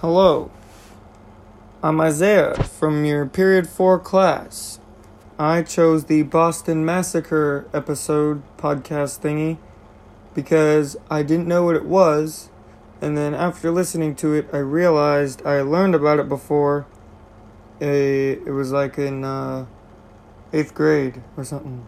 Hello. I'm Isaiah from your Period 4 class. I chose the Boston Massacre episode podcast thingy because I didn't know what it was, and then after listening to it, I realized I learned about it before. It was like in uh, eighth grade or something.